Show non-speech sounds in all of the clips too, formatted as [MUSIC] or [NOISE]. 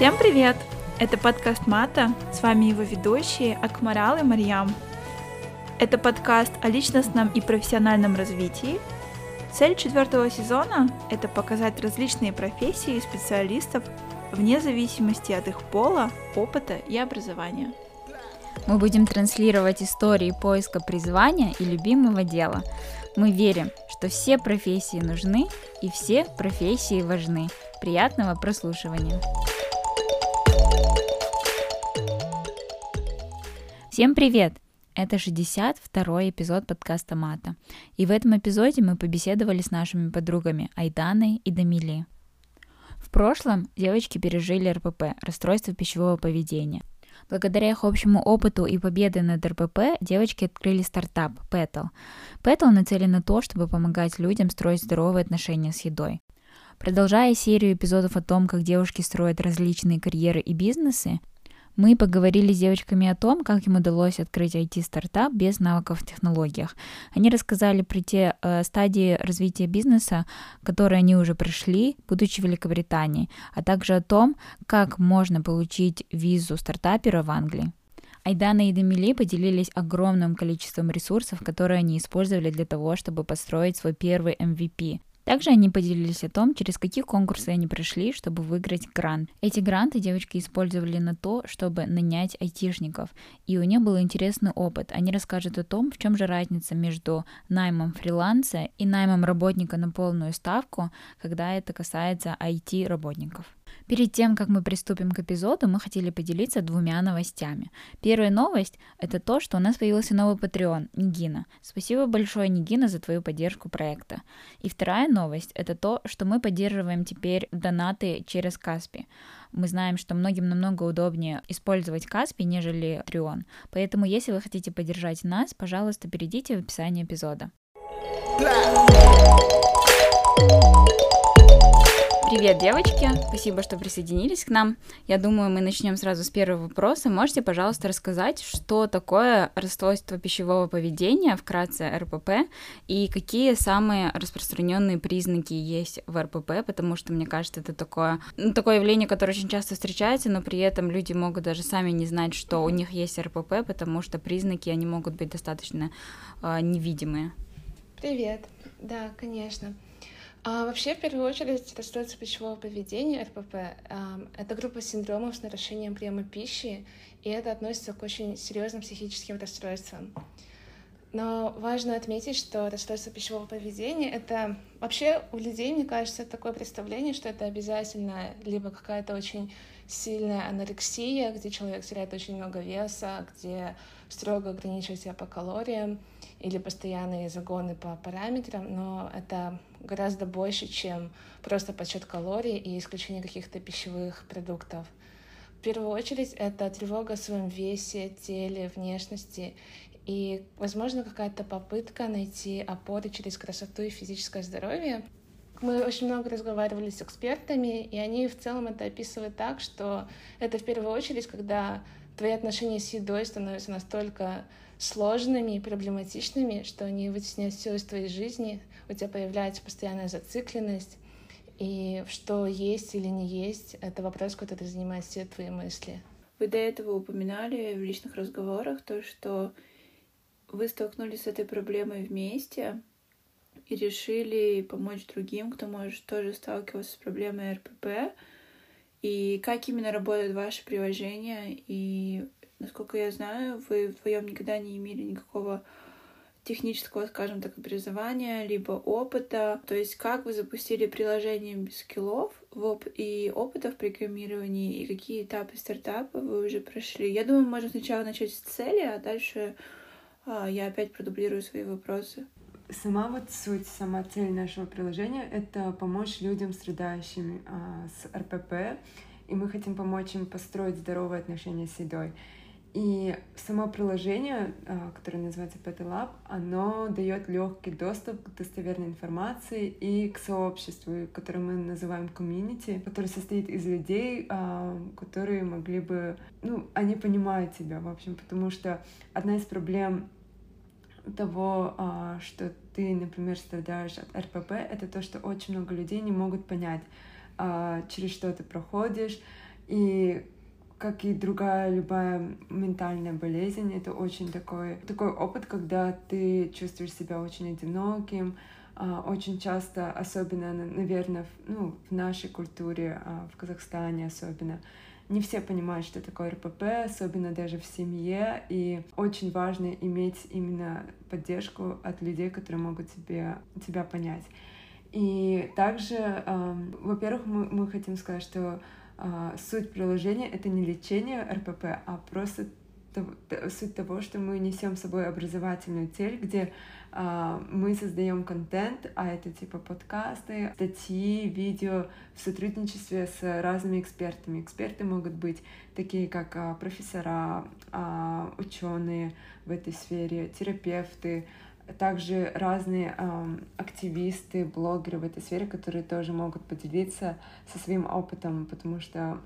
Всем привет! Это подкаст Мата, с вами его ведущие Акмарал и Марьям. Это подкаст о личностном и профессиональном развитии. Цель четвертого сезона – это показать различные профессии и специалистов вне зависимости от их пола, опыта и образования. Мы будем транслировать истории поиска призвания и любимого дела. Мы верим, что все профессии нужны и все профессии важны. Приятного прослушивания! Всем привет! Это 62-й эпизод подкаста Мата. И в этом эпизоде мы побеседовали с нашими подругами Айданой и Дамили. В прошлом девочки пережили РПП – расстройство пищевого поведения. Благодаря их общему опыту и победе над РПП девочки открыли стартап Petal. Petal нацелен на то, чтобы помогать людям строить здоровые отношения с едой. Продолжая серию эпизодов о том, как девушки строят различные карьеры и бизнесы, мы поговорили с девочками о том, как им удалось открыть IT-стартап без навыков в технологиях. Они рассказали про те э, стадии развития бизнеса, которые они уже прошли, будучи в Великобритании, а также о том, как можно получить визу стартапера в Англии. Айдана и Демили поделились огромным количеством ресурсов, которые они использовали для того, чтобы построить свой первый MVP. Также они поделились о том, через какие конкурсы они прошли, чтобы выиграть грант. Эти гранты девочки использовали на то, чтобы нанять айтишников, и у них был интересный опыт. Они расскажут о том, в чем же разница между наймом фриланса и наймом работника на полную ставку, когда это касается IT-работников. Перед тем, как мы приступим к эпизоду, мы хотели поделиться двумя новостями. Первая новость — это то, что у нас появился новый Patreon, Нигина. Спасибо большое, Нигина, за твою поддержку проекта. И вторая новость — это то, что мы поддерживаем теперь донаты через Каспи. Мы знаем, что многим намного удобнее использовать Каспи, нежели Patreon. Поэтому, если вы хотите поддержать нас, пожалуйста, перейдите в описание эпизода. Привет, девочки! Спасибо, что присоединились к нам. Я думаю, мы начнем сразу с первого вопроса. Можете, пожалуйста, рассказать, что такое расстройство пищевого поведения, вкратце РПП, и какие самые распространенные признаки есть в РПП, потому что, мне кажется, это такое, ну, такое явление, которое очень часто встречается, но при этом люди могут даже сами не знать, что у них есть РПП, потому что признаки, они могут быть достаточно э, невидимые. Привет! Да, конечно. А вообще, в первую очередь, расстройство пищевого поведения, РПП, это группа синдромов с нарушением приема пищи, и это относится к очень серьезным психическим расстройствам. Но важно отметить, что расстройство пищевого поведения — это вообще у людей, мне кажется, такое представление, что это обязательно либо какая-то очень сильная анорексия, где человек теряет очень много веса, где строго ограничивает себя по калориям, или постоянные загоны по параметрам, но это гораздо больше, чем просто подсчет калорий и исключение каких-то пищевых продуктов. В первую очередь это тревога о своем весе, теле, внешности и, возможно, какая-то попытка найти опоры через красоту и физическое здоровье. Мы очень много разговаривали с экспертами, и они в целом это описывают так, что это в первую очередь, когда твои отношения с едой становятся настолько сложными и проблематичными, что они вытесняют все из твоей жизни, у тебя появляется постоянная зацикленность, и что есть или не есть, это вопрос, который занимает все твои мысли. Вы до этого упоминали в личных разговорах то, что вы столкнулись с этой проблемой вместе и решили помочь другим, кто может тоже сталкиваться с проблемой РПП. И как именно работает ваше приложение, и Насколько я знаю, вы вдвоем никогда не имели никакого технического, скажем так, образования, либо опыта. То есть как вы запустили приложение без скиллов и опыта в программировании, и какие этапы стартапа вы уже прошли. Я думаю, можно сначала начать с цели, а дальше а, я опять продублирую свои вопросы. Сама вот суть, сама цель нашего приложения — это помочь людям, страдающим а, с РПП, и мы хотим помочь им построить здоровые отношения с едой. И само приложение, а, которое называется Petal оно дает легкий доступ к достоверной информации и к сообществу, которое мы называем комьюнити, которое состоит из людей, а, которые могли бы, ну, они понимают тебя, в общем, потому что одна из проблем того, а, что ты, например, страдаешь от РПП, это то, что очень много людей не могут понять, через что ты проходишь, И как и другая любая ментальная болезнь, это очень такой, такой опыт, когда ты чувствуешь себя очень одиноким, а, очень часто, особенно, наверное, в, ну, в нашей культуре, а, в Казахстане особенно, не все понимают, что такое РПП, особенно даже в семье, и очень важно иметь именно поддержку от людей, которые могут тебе, тебя понять. И также, э, во-первых, мы, мы хотим сказать, что суть приложения — это не лечение РПП, а просто суть того, что мы несем с собой образовательную цель, где а, мы создаем контент, а это типа подкасты, статьи, видео в сотрудничестве с разными экспертами. Эксперты могут быть такие, как а, профессора, а, ученые в этой сфере, терапевты, также разные активисты, блогеры в этой сфере, которые тоже могут поделиться со своим опытом, потому что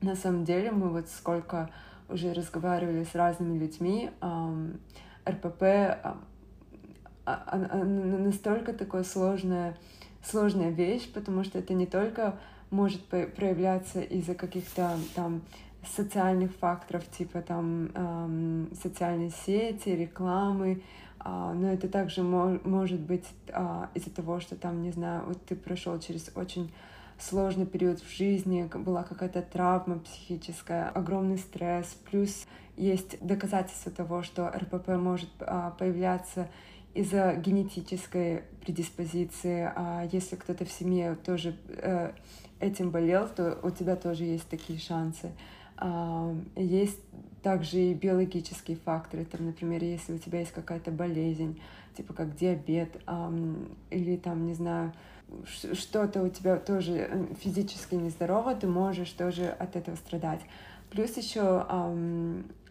на самом деле мы вот сколько уже разговаривали с разными людьми, РПП а, а, а, настолько такая сложная, сложная вещь, потому что это не только может проявляться из-за каких-то там социальных факторов, типа там эм, социальные сети, рекламы, э, но это также мо- может быть э, из-за того, что там, не знаю, вот ты прошел через очень сложный период в жизни, была какая-то травма психическая, огромный стресс, плюс есть доказательства того, что РПП может э, появляться из-за генетической предиспозиции, а если кто-то в семье тоже э, этим болел, то у тебя тоже есть такие шансы. А, есть также и биологические факторы, там, например, если у тебя есть какая-то болезнь, типа как диабет, а, или там, не знаю, что-то у тебя тоже э, физически нездорово, ты можешь тоже от этого страдать. Плюс еще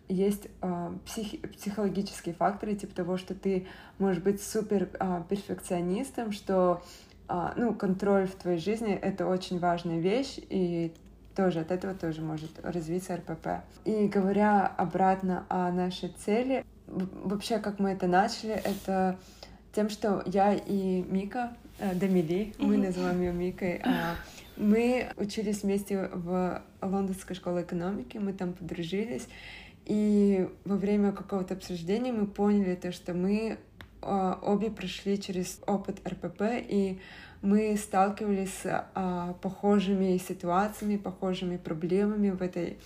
есть э, психи психологические факторы, типа того, что ты можешь быть супер э, перфекционистом, что э, ну, контроль в твоей жизни — это очень важная вещь, и тоже от этого тоже может развиться РПП. И говоря обратно о нашей цели, вообще, как мы это начали, это тем, что я и Мика, э, Дамили, мы называем ее Микой, э, мы учились вместе в Лондонской школе экономики, мы там подружились, и во время какого-то обсуждения мы поняли то, что мы э, обе прошли через опыт РПП, и мы сталкивались с э, похожими ситуациями, похожими проблемами в этой,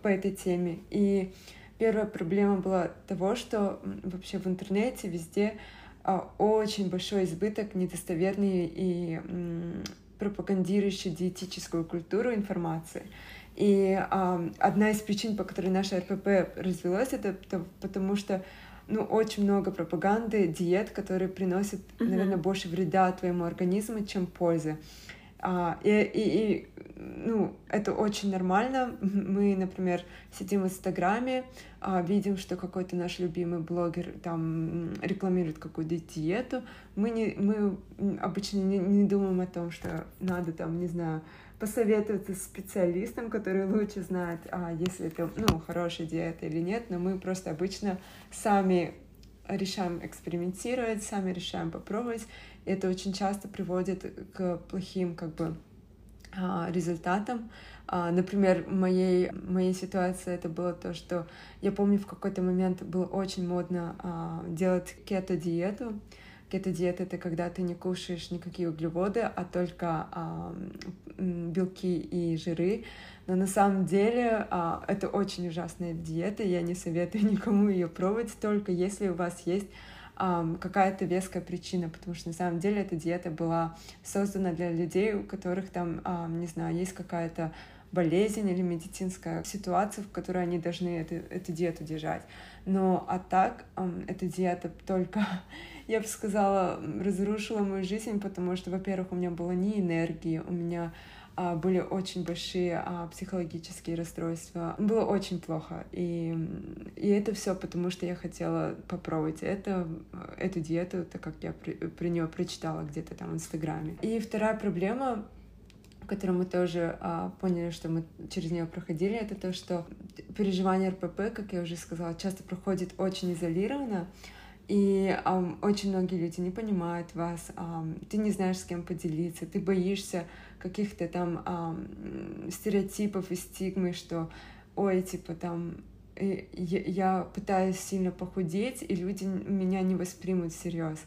по этой теме. И первая проблема была того, что вообще в интернете везде э, очень большой избыток недостоверной и пропагандирующей диетическую культуру информации. И э, одна из причин, по которой наша РПП развилась, это потому что ну, очень много пропаганды, диет, которые приносят, mm-hmm. наверное, больше вреда твоему организму, чем пользы. А, и, и, и, ну, это очень нормально. [LAUGHS] Мы, например, сидим в Инстаграме, а, видим, что какой-то наш любимый блогер там рекламирует какую-то диету. Мы, не, мы обычно не, не думаем о том, что надо там, не знаю, посоветоваться с специалистом, который лучше знает, а, если это ну, хорошая диета или нет, но мы просто обычно сами решаем экспериментировать, сами решаем попробовать. И это очень часто приводит к плохим как бы а, результатам. А, например, в моей, моей ситуации это было то, что я помню, в какой-то момент было очень модно делать кето-диету, Кето-диета — это когда ты не кушаешь никакие углеводы, а только а, белки и жиры. Но на самом деле а, это очень ужасная диета, я не советую [LAUGHS] никому ее пробовать, только если у вас есть а, какая-то веская причина, потому что на самом деле эта диета была создана для людей, у которых там, а, не знаю, есть какая-то болезнь или медицинская ситуация, в которой они должны эту, эту диету держать. Но а так эта диета только [LAUGHS] я бы сказала, разрушила мою жизнь, потому что, во-первых, у меня было ни энергии, у меня а, были очень большие а, психологические расстройства. Было очень плохо. И, и это все потому, что я хотела попробовать это, эту диету, так как я при, при нее прочитала где-то там в Инстаграме. И вторая проблема которую мы тоже а, поняли, что мы через нее проходили, это то, что переживание РПП, как я уже сказала, часто проходит очень изолированно, и um, очень многие люди не понимают вас, um, ты не знаешь, с кем поделиться, ты боишься каких-то там um, стереотипов и стигмы, что, ой, типа там, э, я, пытаюсь сильно похудеть, и люди меня не воспримут всерьез.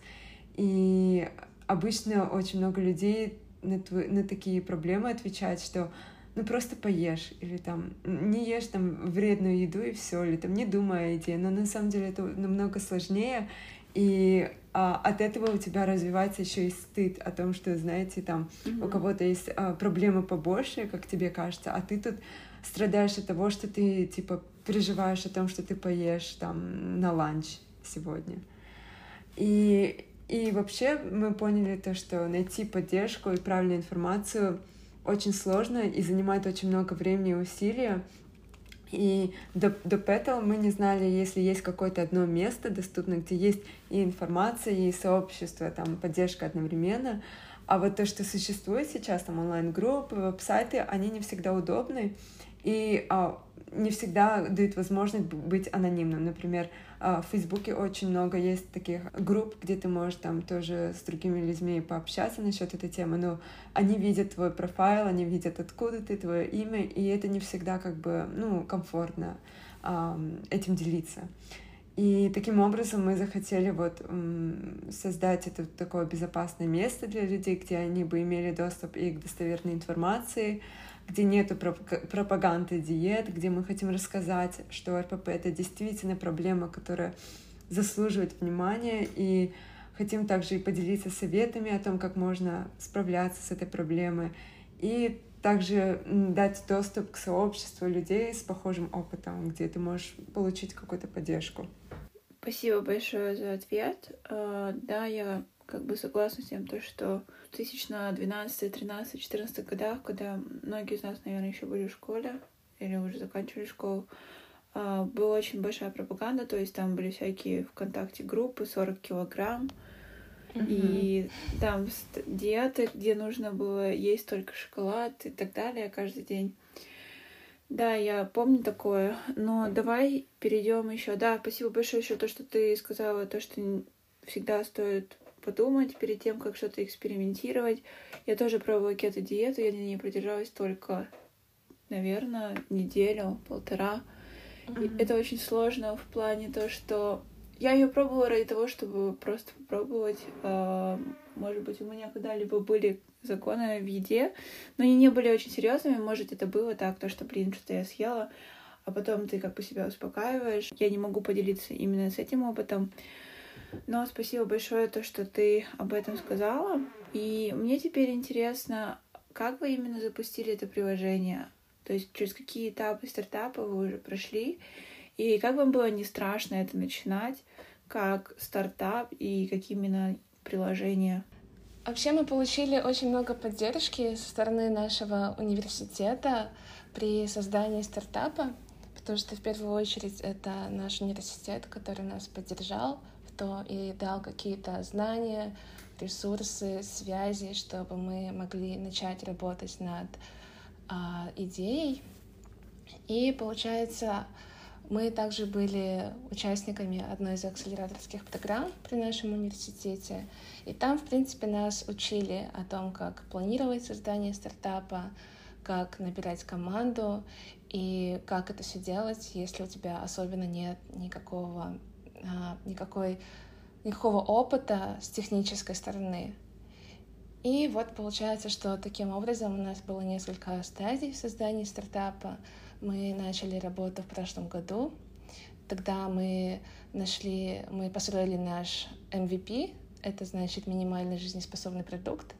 И обычно очень много людей на, тв... на такие проблемы отвечают, что ну просто поешь, или там не ешь там вредную еду и все, или там не думай о еде, но на самом деле это намного сложнее, и а, от этого у тебя развивается еще и стыд о том, что, знаете, там mm-hmm. у кого-то есть а, проблемы побольше, как тебе кажется, а ты тут страдаешь от того, что ты типа переживаешь о том, что ты поешь там на ланч сегодня. И, и вообще мы поняли то, что найти поддержку и правильную информацию — очень сложно и занимает очень много времени и усилия. И до, до Petal мы не знали, если есть какое-то одно место доступно, где есть и информация, и сообщество, там, поддержка одновременно. А вот то, что существует сейчас, там, онлайн-группы, веб-сайты, они не всегда удобны. И а, не всегда дают возможность быть анонимным. Например, в Фейсбуке очень много есть таких групп, где ты можешь там тоже с другими людьми пообщаться насчет этой темы, но они видят твой профайл, они видят, откуда ты, твое имя, и это не всегда как бы, ну, комфортно этим делиться. И таким образом мы захотели вот создать это такое безопасное место для людей, где они бы имели доступ и к достоверной информации, где нету пропаганды диет, где мы хотим рассказать, что РПП — это действительно проблема, которая заслуживает внимания, и хотим также и поделиться советами о том, как можно справляться с этой проблемой, и также дать доступ к сообществу людей с похожим опытом, где ты можешь получить какую-то поддержку. Спасибо большое за ответ. А, да, я как бы согласна с тем, то, что в 2012, 13, 14 годах, когда многие из нас, наверное, еще были в школе или уже заканчивали школу, а, была очень большая пропаганда, то есть там были всякие ВКонтакте группы 40 килограмм, mm-hmm. и там диеты, где нужно было есть только шоколад и так далее каждый день. Да, я помню такое, но давай перейдем еще. Да, спасибо большое еще то, что ты сказала, то, что всегда стоит подумать перед тем, как что-то экспериментировать. Я тоже пробовала кето-диету, я на ней продержалась только, наверное, неделю, полтора. Mm-hmm. Это очень сложно в плане то, что я ее пробовала ради того, чтобы просто попробовать. А, может быть, у меня когда-либо были законы в еде, но они не были очень серьезными. Может, это было так, то, что, блин, что-то я съела, а потом ты как бы себя успокаиваешь. Я не могу поделиться именно с этим опытом. Но спасибо большое, то, что ты об этом сказала. И мне теперь интересно, как вы именно запустили это приложение? То есть через какие этапы стартапа вы уже прошли? И как вам было не страшно это начинать, как стартап и какие именно приложения? Вообще мы получили очень много поддержки со стороны нашего университета при создании стартапа, потому что в первую очередь это наш университет, который нас поддержал кто и дал какие-то знания, ресурсы, связи, чтобы мы могли начать работать над а, идеей. И получается, мы также были участниками одной из акселераторских программ при нашем университете. И там, в принципе, нас учили о том, как планировать создание стартапа, как набирать команду и как это все делать, если у тебя особенно нет никакого никакой, никакого опыта с технической стороны. И вот получается, что таким образом у нас было несколько стадий в создании стартапа. Мы начали работу в прошлом году. Тогда мы нашли, мы построили наш MVP, это значит минимальный жизнеспособный продукт.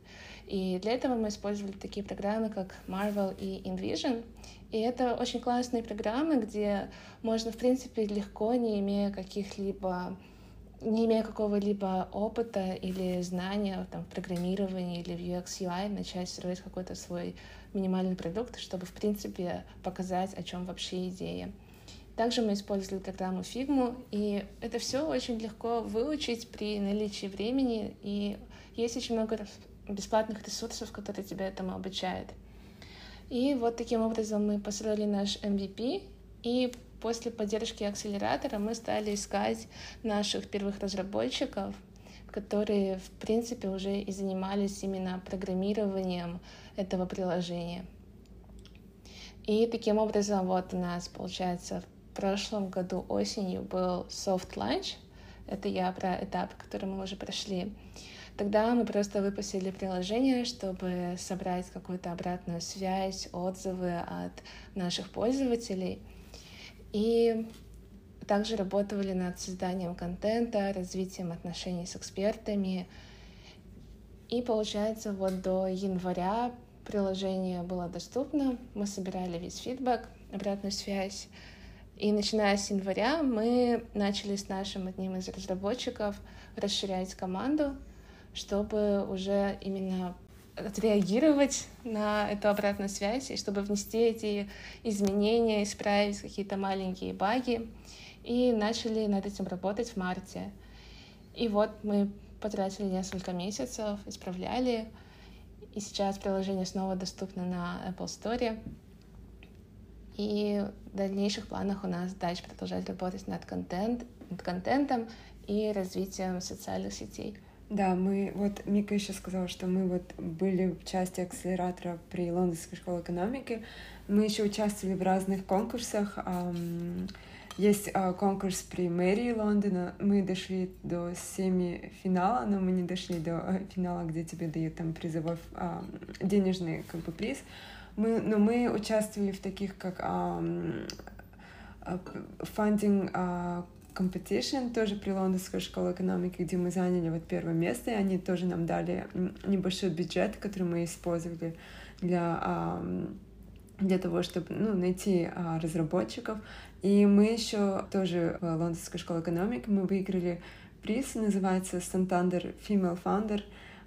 И для этого мы использовали такие программы, как Marvel и InVision. И это очень классные программы, где можно, в принципе, легко, не имея каких-либо не имея какого-либо опыта или знания там, в программировании или в UX UI, начать строить какой-то свой минимальный продукт, чтобы, в принципе, показать, о чем вообще идея. Также мы использовали программу Figma, и это все очень легко выучить при наличии времени, и есть очень много бесплатных ресурсов, которые тебя этому обучают. И вот таким образом мы построили наш MVP, и после поддержки акселератора мы стали искать наших первых разработчиков, которые, в принципе, уже и занимались именно программированием этого приложения. И таким образом вот у нас, получается, в прошлом году осенью был soft launch. Это я про этап, который мы уже прошли. Тогда мы просто выпустили приложение, чтобы собрать какую-то обратную связь, отзывы от наших пользователей. И также работали над созданием контента, развитием отношений с экспертами. И получается, вот до января приложение было доступно, мы собирали весь фидбэк, обратную связь. И начиная с января мы начали с нашим одним из разработчиков расширять команду, чтобы уже именно отреагировать на эту обратную связь и чтобы внести эти изменения, исправить какие-то маленькие баги. И начали над этим работать в марте. И вот мы потратили несколько месяцев, исправляли. И сейчас приложение снова доступно на Apple Store. И в дальнейших планах у нас дальше продолжать работать над, контент, над контентом и развитием социальных сетей. Да, мы вот Мика еще сказала, что мы вот были в части акселератора при Лондонской школе экономики. Мы еще участвовали в разных конкурсах. Есть а, конкурс при мэрии Лондона. Мы дошли до семи-финала, но мы не дошли до э, финала, где тебе дают там призовой денежный как бы приз. Мы, но мы участвовали в таких как фандинг competition, тоже при Лондонской школе экономики, где мы заняли вот первое место, и они тоже нам дали небольшой бюджет, который мы использовали для, для того, чтобы ну, найти а, разработчиков. И мы еще тоже в Лондонской школе экономики мы выиграли приз, называется Santander Female Founder,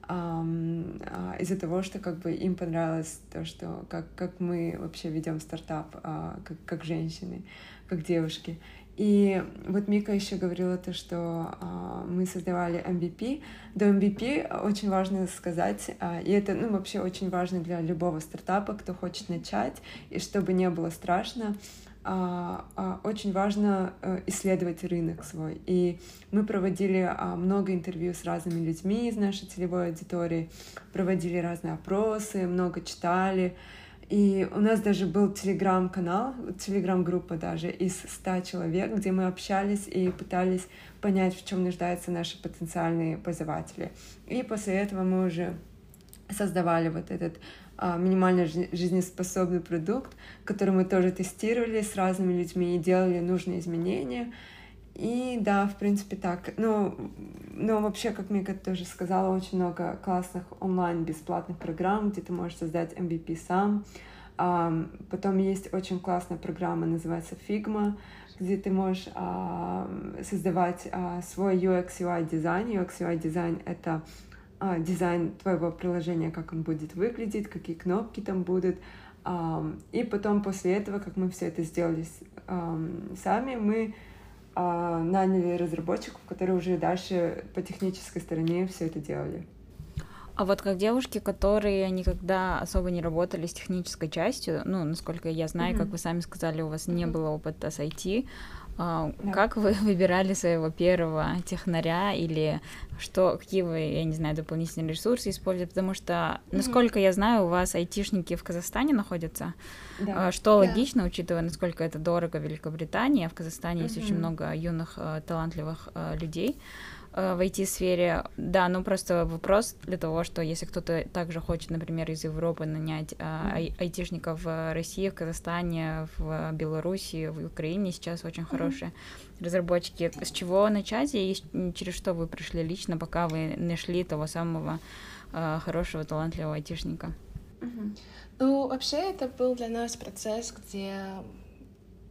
uh, из-за того, что как бы им понравилось то, что как, как мы вообще ведем стартап как, как женщины, как девушки. И вот Мика еще говорила то, что а, мы создавали MVP. До MVP очень важно сказать, а, и это ну, вообще очень важно для любого стартапа, кто хочет начать, и чтобы не было страшно, а, а, очень важно а, исследовать рынок свой. И мы проводили а, много интервью с разными людьми из нашей целевой аудитории, проводили разные опросы, много читали. И у нас даже был телеграм-канал, телеграм-группа даже из ста человек, где мы общались и пытались понять, в чем нуждаются наши потенциальные пользователи. И после этого мы уже создавали вот этот а, минимально жизнеспособный продукт, который мы тоже тестировали с разными людьми и делали нужные изменения. И да, в принципе, так. Но, но вообще, как Мика тоже сказала, очень много классных онлайн бесплатных программ, где ты можешь создать MVP сам. Um, потом есть очень классная программа, называется Figma, где ты можешь uh, создавать uh, свой UX UI дизайн. UX UI дизайн — это uh, дизайн твоего приложения, как он будет выглядеть, какие кнопки там будут. Um, и потом после этого, как мы все это сделали um, сами, мы а, наняли разработчиков, которые уже дальше по технической стороне все это делали. А вот как девушки, которые никогда особо не работали с технической частью, ну, насколько я знаю, mm-hmm. как вы сами сказали, у вас не было опыта с IT, да. Как вы [LAUGHS] выбирали своего первого технаря или что, какие вы, я не знаю, дополнительные ресурсы используете? Потому что, насколько mm-hmm. я знаю, у вас айтишники в Казахстане находятся, да. А, что да. логично, учитывая, насколько это дорого в Великобритании, а в Казахстане mm-hmm. есть очень много юных, а, талантливых людей. Э, в IT-сфере, да, ну просто вопрос для того, что если кто-то также хочет, например, из Европы нанять а, ай- айтишников в России, в Казахстане, в Беларуси, в Украине сейчас очень хорошие mm-hmm. разработчики. С чего начать и через что вы пришли лично, пока вы нашли того самого а, хорошего, талантливого айтишника? Mm-hmm. Ну, вообще это был для нас процесс, где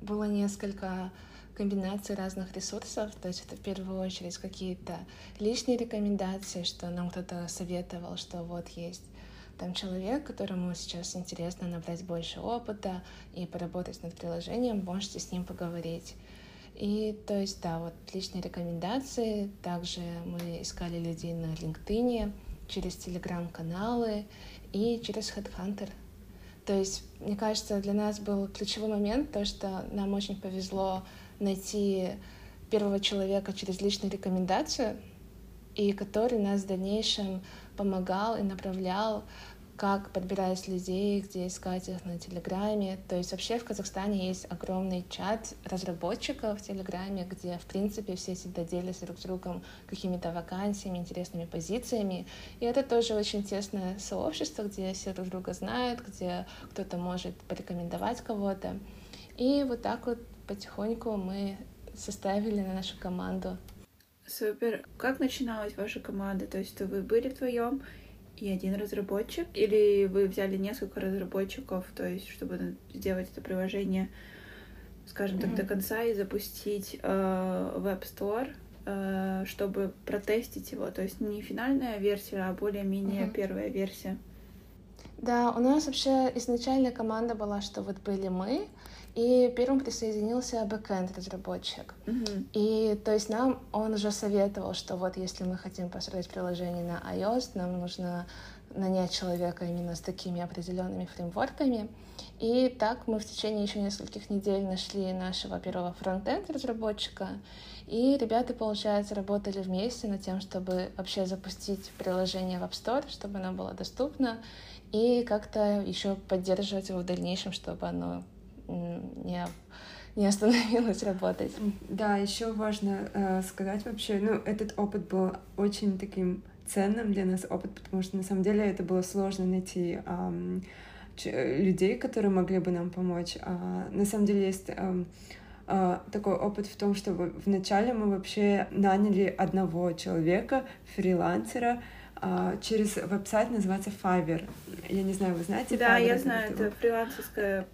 было несколько комбинации разных ресурсов, то есть это в первую очередь какие-то личные рекомендации, что нам кто-то советовал, что вот есть там человек, которому сейчас интересно набрать больше опыта и поработать над приложением, можете с ним поговорить. И то есть, да, вот личные рекомендации. Также мы искали людей на LinkedIn, через телеграм-каналы и через Headhunter. То есть, мне кажется, для нас был ключевой момент то, что нам очень повезло найти первого человека через личную рекомендацию, и который нас в дальнейшем помогал и направлял как подбирать людей, где искать их на Телеграме. То есть вообще в Казахстане есть огромный чат разработчиков в Телеграме, где, в принципе, все всегда делятся друг с другом какими-то вакансиями, интересными позициями. И это тоже очень тесное сообщество, где все друг друга знают, где кто-то может порекомендовать кого-то. И вот так вот потихоньку мы составили на нашу команду. Супер. Как начиналась ваша команда? То есть вы были вдвоем и один разработчик? Или вы взяли несколько разработчиков, то есть чтобы сделать это приложение, скажем так, mm-hmm. до конца и запустить э, в App Store, э, чтобы протестить его? То есть не финальная версия, а более-менее mm-hmm. первая версия. Да, у нас вообще изначально команда была, что вот были мы, и первым присоединился бэкэнд разработчик. Mm-hmm. И то есть нам он уже советовал, что вот если мы хотим построить приложение на iOS, нам нужно нанять человека именно с такими определенными фреймворками. И так мы в течение еще нескольких недель нашли нашего первого фронтенд разработчика. И ребята, получается, работали вместе над тем, чтобы вообще запустить приложение в App Store, чтобы оно было доступно, и как-то еще поддерживать его в дальнейшем, чтобы оно не, не остановилась работать. Да, еще важно э, сказать вообще, ну, этот опыт был очень таким ценным для нас опыт, потому что на самом деле это было сложно найти эм, людей, которые могли бы нам помочь. А, на самом деле есть эм, э, такой опыт в том, что вначале мы вообще наняли одного человека, фрилансера, э, через веб-сайт называется Fiverr. Я не знаю, вы знаете? Да, Fiverr, я знаю, это фрилансерская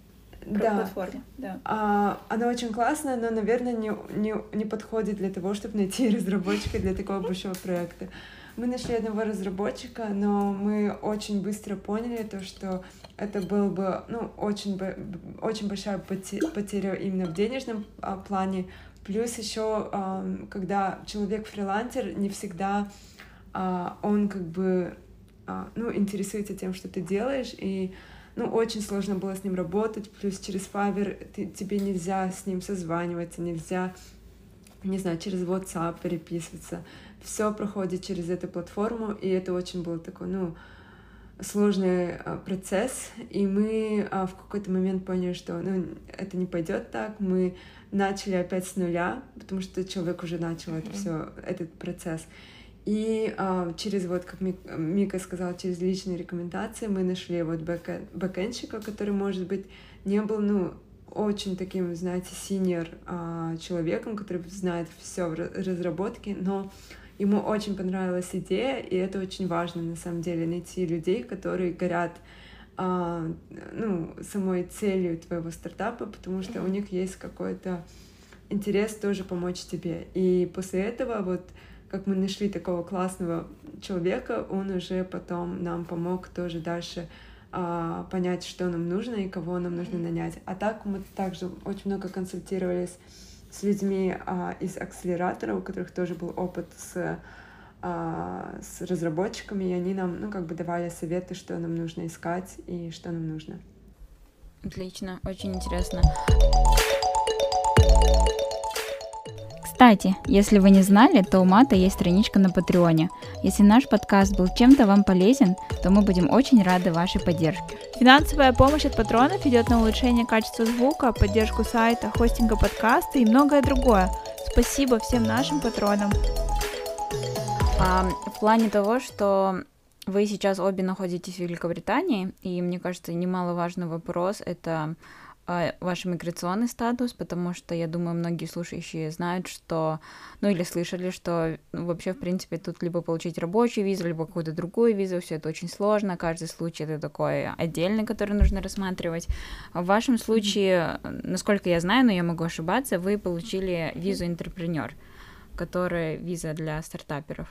да. платформе. Да. А, она очень классная, но, наверное, не, не, не подходит для того, чтобы найти [LAUGHS] разработчика для такого большого проекта. Мы нашли одного разработчика, но мы очень быстро поняли то, что это был бы ну, очень, очень большая потеря именно в денежном а, плане. Плюс еще, а, когда человек фрилансер, не всегда а, он как бы ну, интересуется тем, что ты делаешь, и ну, очень сложно было с ним работать, плюс через Fiverr ты, тебе нельзя с ним созваниваться, нельзя, не знаю, через WhatsApp переписываться. Все проходит через эту платформу, и это очень был такой, ну, сложный а, процесс, и мы а, в какой-то момент поняли, что ну, это не пойдет так, мы начали опять с нуля, потому что человек уже начал mm-hmm. это все, этот процесс. И а, через вот, как Мика сказала, через личные рекомендации мы нашли вот бэк бэкендщика, который, может быть, не был, ну, очень таким, знаете, senior а, человеком, который знает все в разработке, но ему очень понравилась идея, и это очень важно, на самом деле, найти людей, которые горят а, ну, самой целью твоего стартапа, потому что у них есть какой-то интерес тоже помочь тебе. И после этого вот как мы нашли такого классного человека, он уже потом нам помог тоже дальше а, понять, что нам нужно и кого нам нужно нанять. А так мы также очень много консультировались с людьми а, из акселератора, у которых тоже был опыт с, а, с разработчиками, и они нам, ну, как бы давали советы, что нам нужно искать и что нам нужно. Отлично, очень интересно. Кстати, если вы не знали, то у Мата есть страничка на Патреоне. Если наш подкаст был чем-то вам полезен, то мы будем очень рады вашей поддержке. Финансовая помощь от патронов идет на улучшение качества звука, поддержку сайта, хостинга подкаста и многое другое. Спасибо всем нашим патронам. А, в плане того, что вы сейчас обе находитесь в Великобритании, и мне кажется, немаловажный вопрос это ваш миграционный статус, потому что я думаю, многие слушающие знают, что, ну или слышали, что ну, вообще, в принципе, тут либо получить рабочую визу, либо какую-то другую визу, все это очень сложно, каждый случай это такой отдельный, который нужно рассматривать. В вашем случае, насколько я знаю, но я могу ошибаться, вы получили визу интерпренер, которая виза для стартаперов.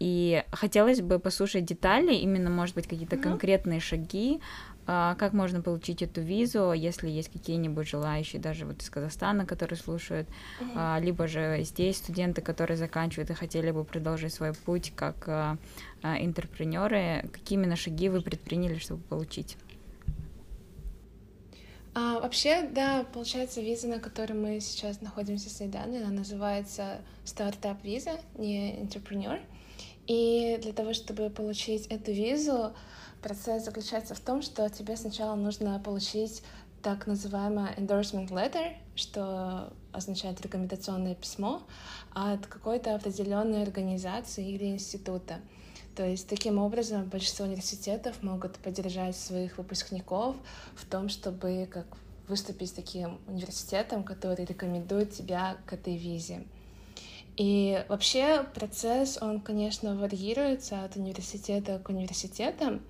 И хотелось бы послушать детали, именно, может быть, какие-то конкретные шаги, а, как можно получить эту визу, если есть какие-нибудь желающие, даже вот из Казахстана, которые слушают, mm-hmm. либо же здесь студенты, которые заканчивают и хотели бы продолжить свой путь как а, интерпренеры, какие именно шаги вы предприняли, чтобы получить А, вообще, да, получается, виза, на которой мы сейчас находимся с Айданой, она называется стартап-виза, не entrepreneur. И для того, чтобы получить эту визу, процесс заключается в том, что тебе сначала нужно получить так называемое endorsement letter, что означает рекомендационное письмо от какой-то определенной организации или института. То есть таким образом большинство университетов могут поддержать своих выпускников в том, чтобы как выступить таким университетом, который рекомендует тебя к этой визе. И вообще процесс, он, конечно, варьируется от университета к университетам,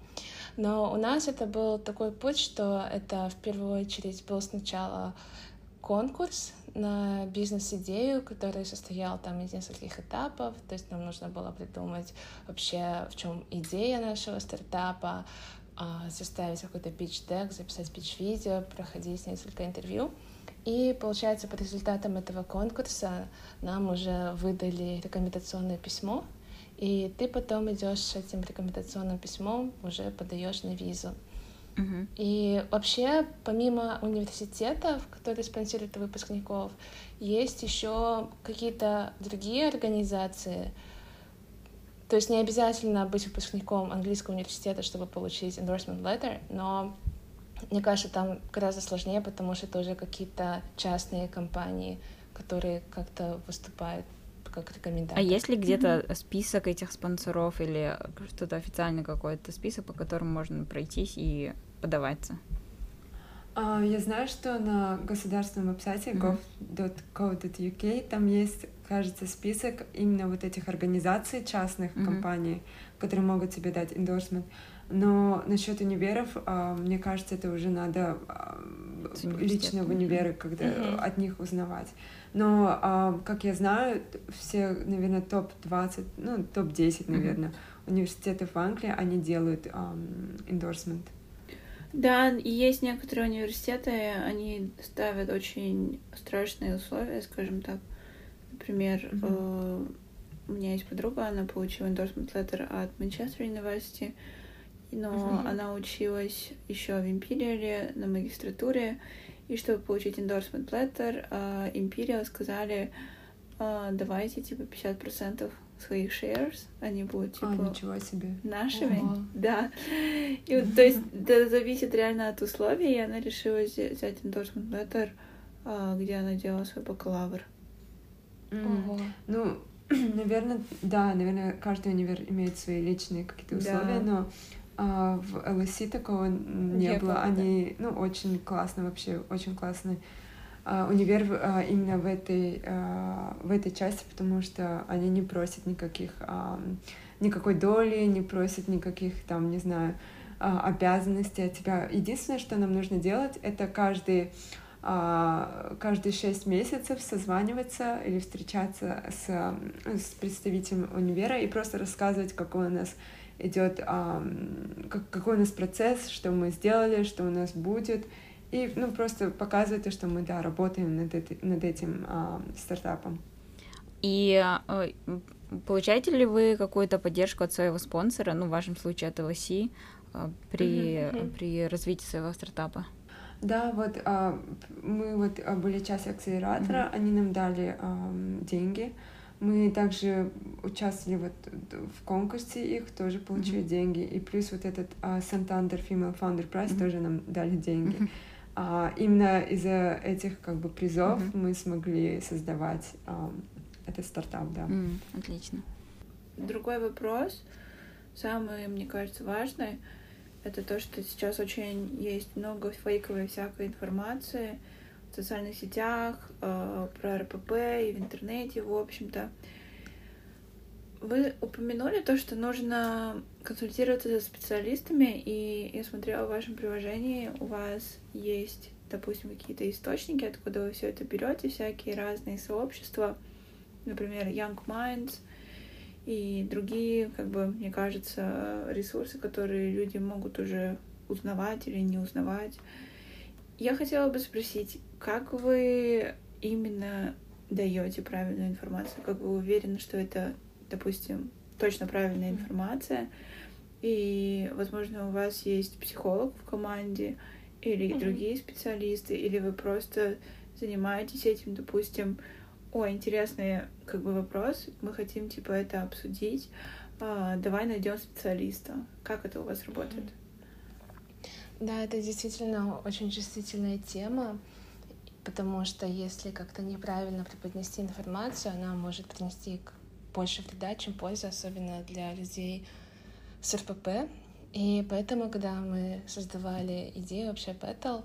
но у нас это был такой путь, что это в первую очередь был сначала конкурс на бизнес-идею, который состоял там из нескольких этапов. То есть нам нужно было придумать вообще, в чем идея нашего стартапа, а, составить какой-то pitch-дек, записать pitch-видео, проходить несколько интервью. И, получается, по результатам этого конкурса нам уже выдали рекомендационное письмо, и ты потом идешь с этим рекомендационным письмом, уже подаешь на визу. И вообще, помимо университетов, которые спонсируют выпускников, есть еще какие-то другие организации. То есть не обязательно быть выпускником английского университета, чтобы получить endorsement letter, но мне кажется, там гораздо сложнее, потому что это уже какие-то частные компании, которые как-то выступают как рекомендатор. А есть ли где-то mm-hmm. список этих спонсоров или что-то официальный какой-то список, по которому можно пройтись и подаваться? Uh, я знаю, что на государственном веб-сайте mm-hmm. gov.co.uk там есть, кажется, список именно вот этих организаций частных mm-hmm. компаний, которые могут тебе дать endorsement. Но насчет универов, uh, мне кажется, это уже надо uh, лично в универы, когда mm-hmm. от них узнавать. Но, а, как я знаю, все, наверное, топ-20, ну, топ-10, наверное, mm-hmm. университетов в Англии, они делают эндорсмент. Да, и есть некоторые университеты, они ставят очень страшные условия, скажем так. Например, mm-hmm. э, у меня есть подруга, она получила endorsement letter от Манчестер University, но mm-hmm. она училась еще в Империале на магистратуре, и чтобы получить endorsement letter, uh, Imperial сказали, uh, давайте типа 50% своих shares, они будут а, типа а, ничего себе. нашими. Ого. [LAUGHS] Да. И вот, то есть это зависит реально от условий, и она решила взять endorsement letter, uh, где она делала свой бакалавр. Mm. Ого. Ну, [CLEARS THROAT] наверное, да, наверное, каждый универ имеет свои личные какие-то условия, да. но а в LSE такого не, не было. было. Они, ну, очень классно вообще, очень классный а, универ а, именно в этой, а, в этой части, потому что они не просят никаких, а, никакой доли, не просят никаких там, не знаю, а, обязанностей от тебя. Единственное, что нам нужно делать, это каждый а, каждые шесть месяцев созваниваться или встречаться с, с представителем универа и просто рассказывать, какой у нас идет а, как, какой у нас процесс, что мы сделали, что у нас будет, и ну, просто показывает, что мы да, работаем над, эти, над этим а, стартапом. И а, получаете ли вы какую-то поддержку от своего спонсора, ну, в вашем случае от LSE, а, при, mm-hmm. при развитии своего стартапа? Да, вот а, мы вот были часть акселератора, mm-hmm. они нам дали а, деньги, мы также участвовали вот в конкурсе их, тоже получили mm-hmm. деньги. И плюс вот этот uh, Santander Female Founder Prize mm-hmm. тоже нам дали деньги. Mm-hmm. Uh, именно из-за этих как бы призов mm-hmm. мы смогли создавать uh, этот стартап, да. Mm, отлично. Другой вопрос, самый, мне кажется, важный, это то, что сейчас очень есть много фейковой всякой информации, в социальных сетях, э, про РПП и в интернете, в общем-то. Вы упомянули то, что нужно консультироваться со специалистами, и я смотрела в вашем приложении, у вас есть, допустим, какие-то источники, откуда вы все это берете, всякие разные сообщества, например, Young Minds и другие, как бы, мне кажется, ресурсы, которые люди могут уже узнавать или не узнавать. Я хотела бы спросить, как вы именно даете правильную информацию? Как вы уверены, что это, допустим, точно правильная информация? И, возможно, у вас есть психолог в команде, или mm-hmm. другие специалисты, или вы просто занимаетесь этим, допустим, о, интересный как бы вопрос, мы хотим типа это обсудить, а, давай найдем специалиста. Как это у вас работает? Да, это действительно очень чувствительная тема, потому что если как-то неправильно преподнести информацию, она может принести больше вреда, чем пользы, особенно для людей с РПП. И поэтому, когда мы создавали идею вообще Battle,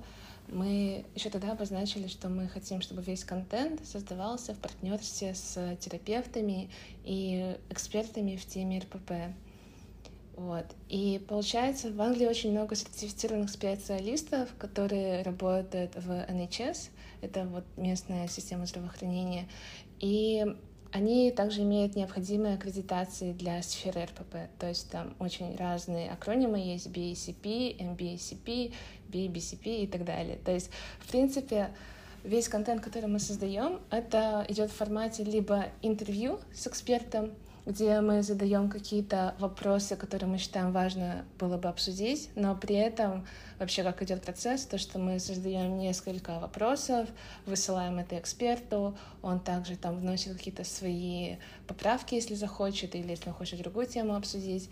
мы еще тогда обозначили, что мы хотим, чтобы весь контент создавался в партнерстве с терапевтами и экспертами в теме РПП. Вот. И получается, в Англии очень много сертифицированных специалистов, которые работают в NHS, это вот местная система здравоохранения, и они также имеют необходимые аккредитации для сферы РПП, то есть там очень разные акронимы есть, BACP, MBACP, BBCP и так далее. То есть, в принципе, весь контент, который мы создаем, это идет в формате либо интервью с экспертом, где мы задаем какие-то вопросы, которые мы считаем важно было бы обсудить, но при этом вообще как идет процесс, то, что мы создаем несколько вопросов, высылаем это эксперту, он также там вносит какие-то свои поправки, если захочет, или если он хочет другую тему обсудить.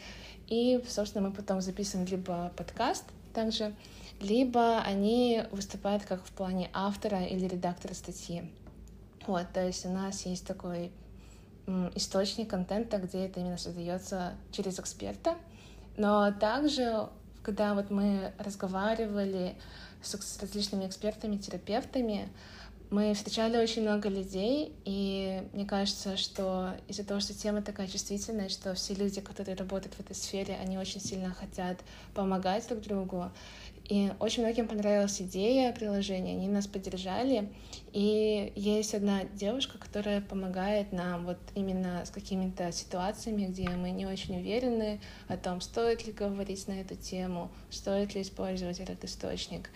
И, собственно, мы потом записываем либо подкаст также, либо они выступают как в плане автора или редактора статьи. Вот, то есть у нас есть такой источник контента, где это именно создается через эксперта. Но также, когда вот мы разговаривали с, различными экспертами, терапевтами, мы встречали очень много людей, и мне кажется, что из-за того, что тема такая чувствительная, что все люди, которые работают в этой сфере, они очень сильно хотят помогать друг другу, и очень многим понравилась идея приложения, они нас поддержали. И есть одна девушка, которая помогает нам вот именно с какими-то ситуациями, где мы не очень уверены о том, стоит ли говорить на эту тему, стоит ли использовать этот источник.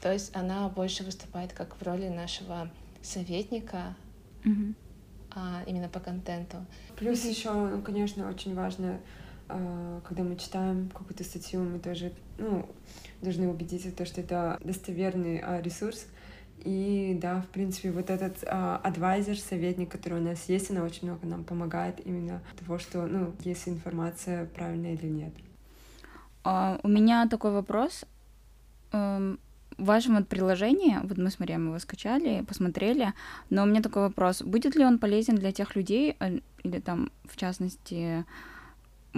То есть она больше выступает как в роли нашего советника, mm-hmm. а, именно по контенту. Плюс еще, ну, конечно, очень важно, когда мы читаем какую-то статью, мы тоже, ну, должны убедиться в том, что это достоверный а, ресурс. И да, в принципе, вот этот а, адвайзер, советник, который у нас есть, она очень много нам помогает именно того, что, ну, есть информация правильная или нет. У меня такой вопрос. Um, в вашем вот приложении, вот мы с Марием его скачали, посмотрели, но у меня такой вопрос, будет ли он полезен для тех людей, э, или там, в частности,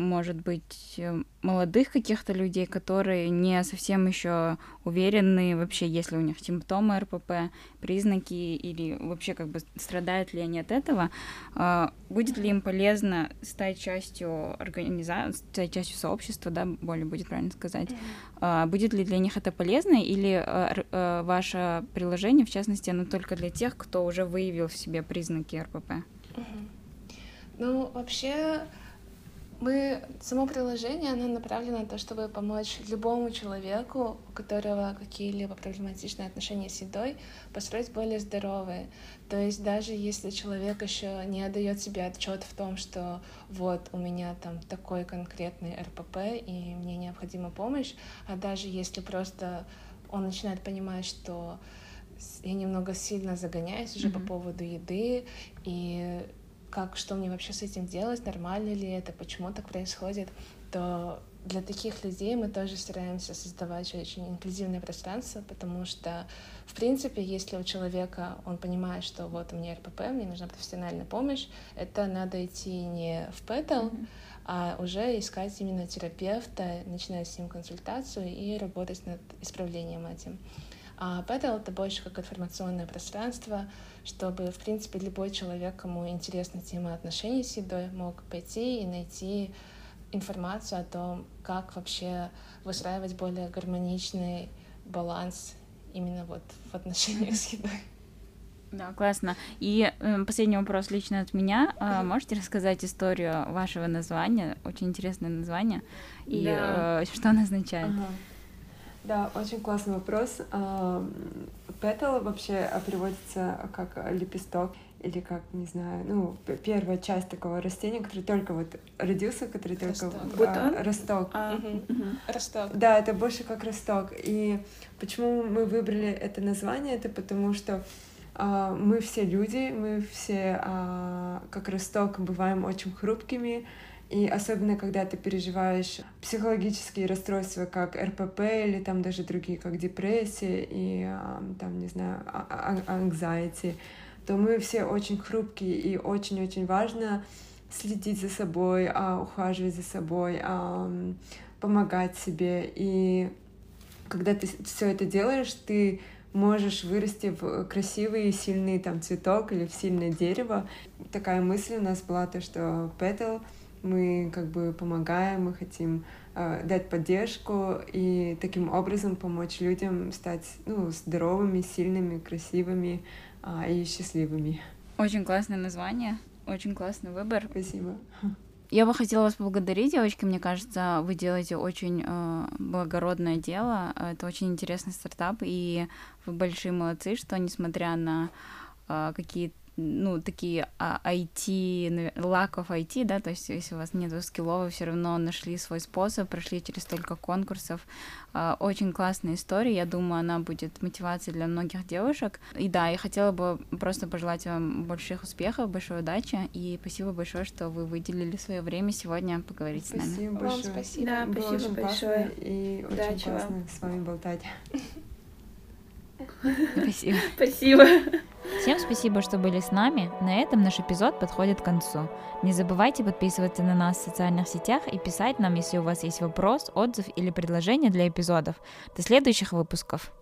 может быть, э, молодых каких-то людей, которые не совсем еще уверены вообще, есть ли у них симптомы РПП, признаки или вообще как бы страдают ли они от этого, а, будет ли им полезно стать частью организации, стать частью сообщества, да, более будет правильно сказать, а, будет ли для них это полезно или а, ваше приложение, в частности, оно только для тех, кто уже выявил в себе признаки РПП? Ну, вообще, мы, само приложение, оно направлено на то, чтобы помочь любому человеку, у которого какие-либо проблематичные отношения с едой, построить более здоровые. То есть даже если человек еще не отдает себе отчет в том, что вот у меня там такой конкретный РПП и мне необходима помощь, а даже если просто он начинает понимать, что я немного сильно загоняюсь уже mm-hmm. по поводу еды, и как, что мне вообще с этим делать, нормально ли это, почему так происходит, то для таких людей мы тоже стараемся создавать очень инклюзивное пространство, потому что, в принципе, если у человека, он понимает, что вот у меня РПП, мне нужна профессиональная помощь, это надо идти не в ПЭТЛ, mm-hmm. а уже искать именно терапевта, начинать с ним консультацию и работать над исправлением этим. А Пэдл — это больше как информационное пространство, чтобы, в принципе, любой человек, кому интересна тема отношений с едой, мог пойти и найти информацию о том, как вообще выстраивать более гармоничный баланс именно вот в отношениях с едой. Да, классно. И э, последний вопрос лично от меня. Э, можете рассказать историю вашего названия? Очень интересное название. И да. э, что оно означает? Ага. Да, очень классный вопрос. Петал вообще переводится как лепесток или как, не знаю, ну, первая часть такого растения, который только вот родился, который росток. только... Бутон? А, росток. А, Мгм. мгм. Росток. Да, это больше как росток. И почему мы выбрали это название, это потому что а, мы все люди, мы все а, как росток бываем очень хрупкими, и особенно когда ты переживаешь психологические расстройства, как РПП или там даже другие, как депрессия и а, там, не знаю, а- а- anxiety, то мы все очень хрупкие и очень-очень важно следить за собой, а, ухаживать за собой, а, помогать себе. И когда ты все это делаешь, ты можешь вырасти в красивый и сильный там цветок или в сильное дерево. Такая мысль у нас была, то, что Petal мы как бы помогаем, мы хотим э, дать поддержку и таким образом помочь людям стать ну, здоровыми, сильными, красивыми а, и счастливыми. Очень классное название, очень классный выбор. Спасибо. Я бы хотела вас поблагодарить, девочки. Мне кажется, вы делаете очень э, благородное дело. Это очень интересный стартап, и вы большие молодцы, что несмотря на э, какие ну, такие а, IT, of IT, да, то есть если у вас нет скиллов, вы все равно нашли свой способ, прошли через столько конкурсов. А, Очень классная история, я думаю, она будет мотивацией для многих девушек. И да, я хотела бы просто пожелать вам больших успехов, большой удачи, и спасибо большое, что вы выделили свое время сегодня поговорить с нами. Спасибо Вам большое. спасибо. Да, Было спасибо очень большое. и очень Удачи вам. классно с вами болтать. [LAUGHS] Спасибо. [LAUGHS] Спасибо. Всем спасибо, что были с нами. На этом наш эпизод подходит к концу. Не забывайте подписываться на нас в социальных сетях и писать нам, если у вас есть вопрос, отзыв или предложение для эпизодов. До следующих выпусков.